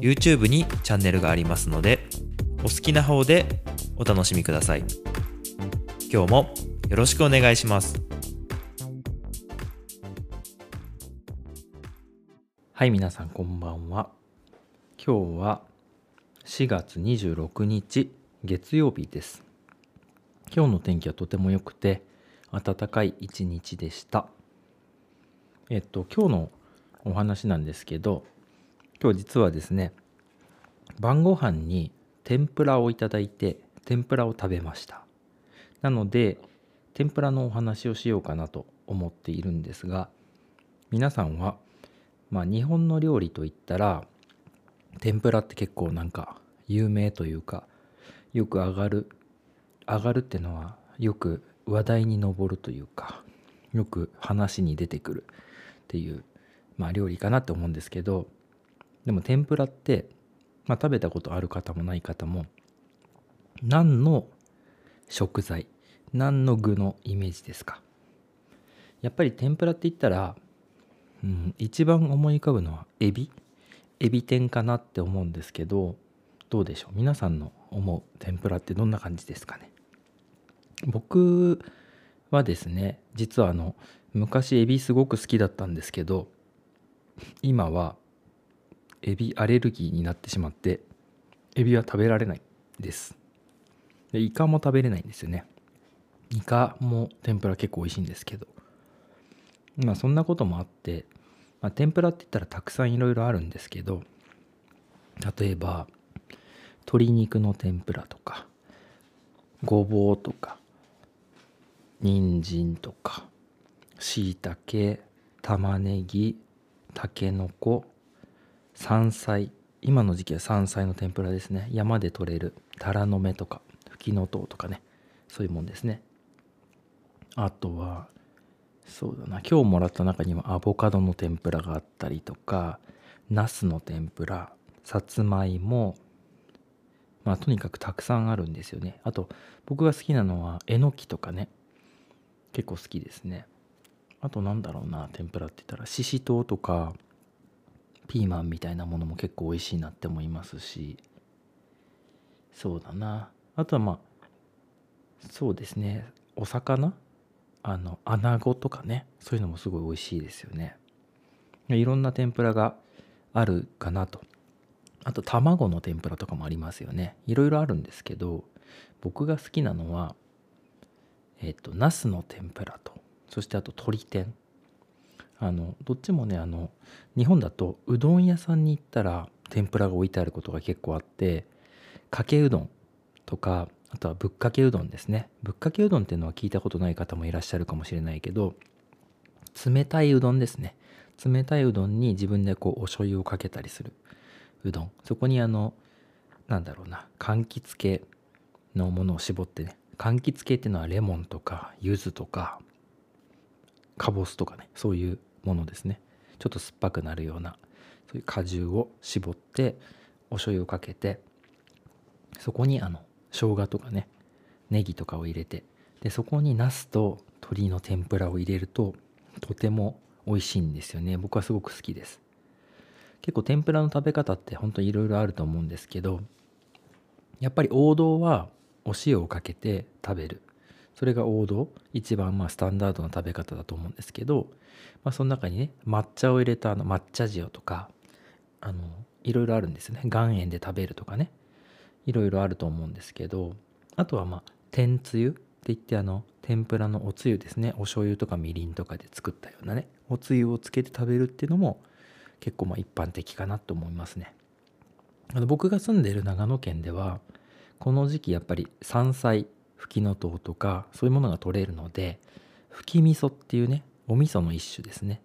YouTube にチャンネルがありますのでお好きな方でお楽しみください。今日もよろしくお願いします。はい皆さんこんばんは。今日は4月26日月曜日です。今日の天気はとても良くて暖かい一日でした。えっと今日のお話なんですけど今日実はですね晩ご飯に天ぷらをいただいて天ぷらを食べました。なので天ぷらのお話をしようかなと思っているんですが皆さんはまあ日本の料理といったら天ぷらって結構なんか有名というかよく上がる上がるってのはよく話題に上るというかよく話に出てくるっていう、まあ、料理かなって思うんですけどでも天ぷらって、まあ、食べたことある方もない方も何の食材何の具のイメージですか？やっぱり天ぷらって言ったら、うん、一番思い浮かぶのはエビ。エビ天かなって思うんですけどどうでしょう？皆さんの思う天ぷらってどんな感じですかね？僕はですね実はあの昔エビすごく好きだったんですけど今はエビアレルギーになってしまってエビは食べられないです。でイカも食べれないんですよね。イカも天ぷら結構美味しいんですけど。まあそんなこともあって、まあ、天ぷらって言ったらたくさんいろいろあるんですけど例えば鶏肉の天ぷらとかごぼうとか人参とかしいたけ玉ねぎたけのこ山菜今の時期は山菜の天ぷらですね。山で採れるタラの芽とかフキノトウとかね。そういうもんですね。あとはそうだな。今日もらった中にはアボカドの天ぷらがあったりとかナスの天ぷらさつまいもまあとにかくたくさんあるんですよね。あと僕が好きなのはえのきとかね。結構好きですね。あとなんだろうな天ぷらって言ったらししとうとかピーマンみたいなものも結構美味しいなって思いますし。そうだな。あとはまあそうですね。お魚？あの穴子とかね。そういうのもすごい美味しいですよね。いろんな天ぷらがあるかなと。あと卵の天ぷらとかもありますよね。いろいろあるんですけど僕が好きなのはえっ、とナスの天ぷらと。そしてあと鶏天。あのどっちもねあの日本だとうどん屋さんに行ったら天ぷらが置いてあることが結構あってかけうどんとかあとはぶっかけうどんですね。ぶっかけうどんっていうのは聞いたことない方もいらっしゃるかもしれないけど冷たいうどんですね。冷たいうどんに自分でこうお醤油をかけたりするうどん。そこにあのなんだろうな柑橘系のものを絞ってね柑橘系っていうのはレモンとか柚子とかかぼすとかねそういうものですね。ちょっと酸っぱくなるようなそういう果汁を絞ってお醤油をかけてそこにあの生姜とかねネギとかを入れてでそこにナスと鶏の天ぷらを入れるととても美味しいんですよね。僕はすごく好きです。結構天ぷらの食べ方って本当にいろいろあると思うんですけどやっぱり王道はお塩をかけて食べる。それが王道一番まあスタンダードな食べ方だと思うんですけど、まあ、その中にね抹茶を入れたあの抹茶塩とかあのいろいろあるんですよね。岩塩で食べるとかね。いろいろあると思うんですけどあとはまあ天つゆって言ってあの天ぷらのおつゆですね。お醤油とかみりんとかで作ったようなねおつゆをつけて食べるっていうのも結構まあ一般的かなと思いますね。あの僕が住んでいる長野県ではこの時期やっぱり山菜ふきのとうとかそういうものが取れるのでふき味噌っていうねお味噌の一種ですね。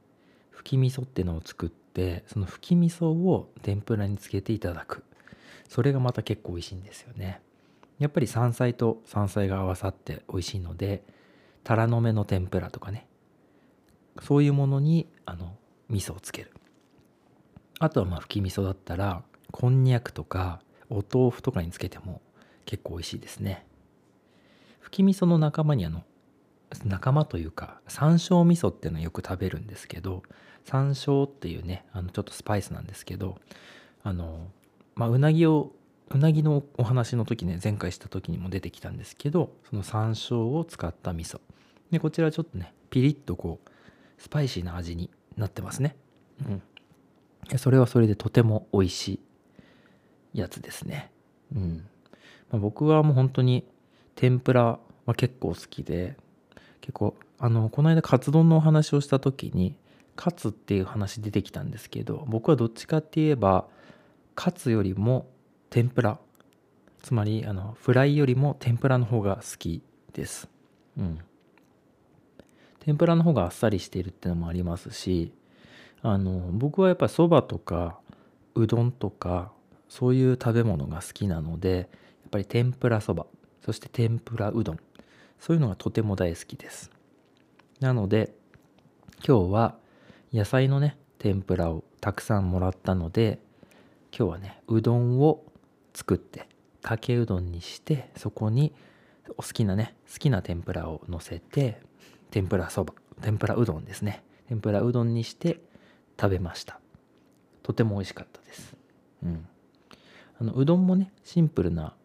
ふき味噌っていうのを作ってそのふき味噌を天ぷらにつけていただく。それがまた結構美味しいんですよね。やっぱり山菜と山菜が合わさって美味しいのでタラの芽の天ぷらとかね。そういうものにあの味噌をつける。あとはまあ吹き味噌だったらこんにゃくとかお豆腐とかにつけても結構美味しいですね。き味噌の仲間にあの仲間というか山椒味噌っていうのはよく食べるんですけど山椒っていうねあのちょっとスパイスなんですけどあのまあうなぎをうなぎのお話の時ね前回した時にも出てきたんですけどその山椒を使った味噌。でこちらちょっとねピリッとこうスパイシーな味になってますね。うん。それはそれでとても美味しいやつですね。うん。まあ、僕はもう本当に天ぷらは結構好きで結構あのこの間カツ丼のお話をした時にカツっていう話出てきたんですけど僕はどっちかって言えばカツよりも天ぷらつまりあのフライよりも天ぷらの方が好きです。うん。天ぷらの方があっさりしているっていうのもありますしあの僕はやっぱりそばとかうどんとかそういう食べ物が好きなのでやっぱり天ぷらそば。そして天ぷらうどん。そういうのがとても大好きです。なので今日は野菜のね天ぷらをたくさんもらったので今日はねうどんを作ってかけうどんにしてそこにお好きなね好きな天ぷらをのせて天ぷらそば天ぷらうどんですね。天ぷらうどんにして食べました。とても美味しかったです。うん。あのうどんもねシンプルな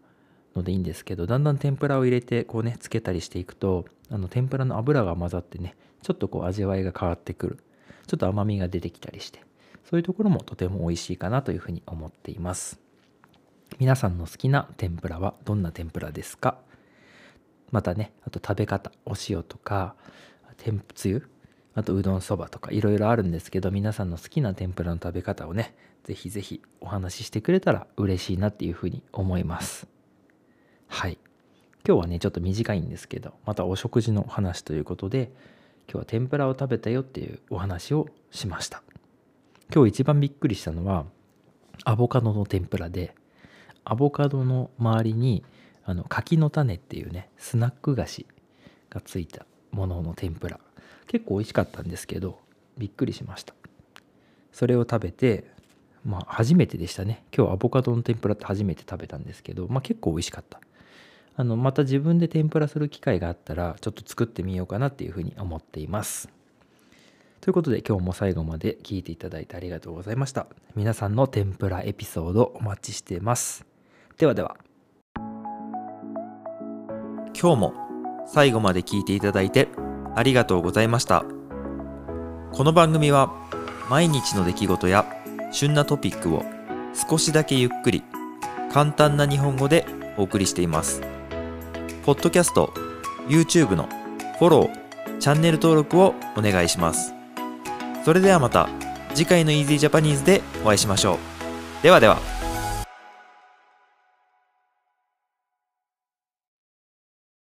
のでいいんですけどだんだん天ぷらを入れてこうねつけたりしていくとあの天ぷらの油が混ざってねちょっとこう味わいが変わってくる。ちょっと甘みが出てきたりしてそういうところもとても美味しいかなというふうに思っています。皆さんの好きな天ぷらはどんな天ぷらですか？またねあと食べ方お塩とか天つゆあとうどんそばとかいろいろあるんですけど皆さんの好きな天ぷらの食べ方をねぜひぜひお話ししてくれたら嬉しいなっていうふうに思います。はい。今日はねちょっと短いんですけどまたお食事の話ということで今日は天ぷらを食べたよっていうお話をしました。今日一番びっくりしたのはアボカドの天ぷらでアボカドの周りにあの柿の種っていうねスナック菓子がついたものの天ぷら。結構美味しかったんですけどびっくりしました。それを食べてまあ初めてでしたね。今日アボカドの天ぷらって初めて食べたんですけどまあ結構美味しかった。あのまた自分で天ぷらする機会があったらちょっと作ってみようかなっていうふうに思っています。ということで今日も最後まで聞いていただいてありがとうございました。皆さんの天ぷらエピソードお待ちしています。ではでは。今日も最後まで聞いていただいてありがとうございました。この番組は毎日の出来事や旬なトピックを少しだけゆっくり簡単な日本語でお送りしています。ポッドキャスト YouTube のフォローチャンネル登録をお願いします。それではまた次回の Easy Japanese でお会いしましょう。ではでは。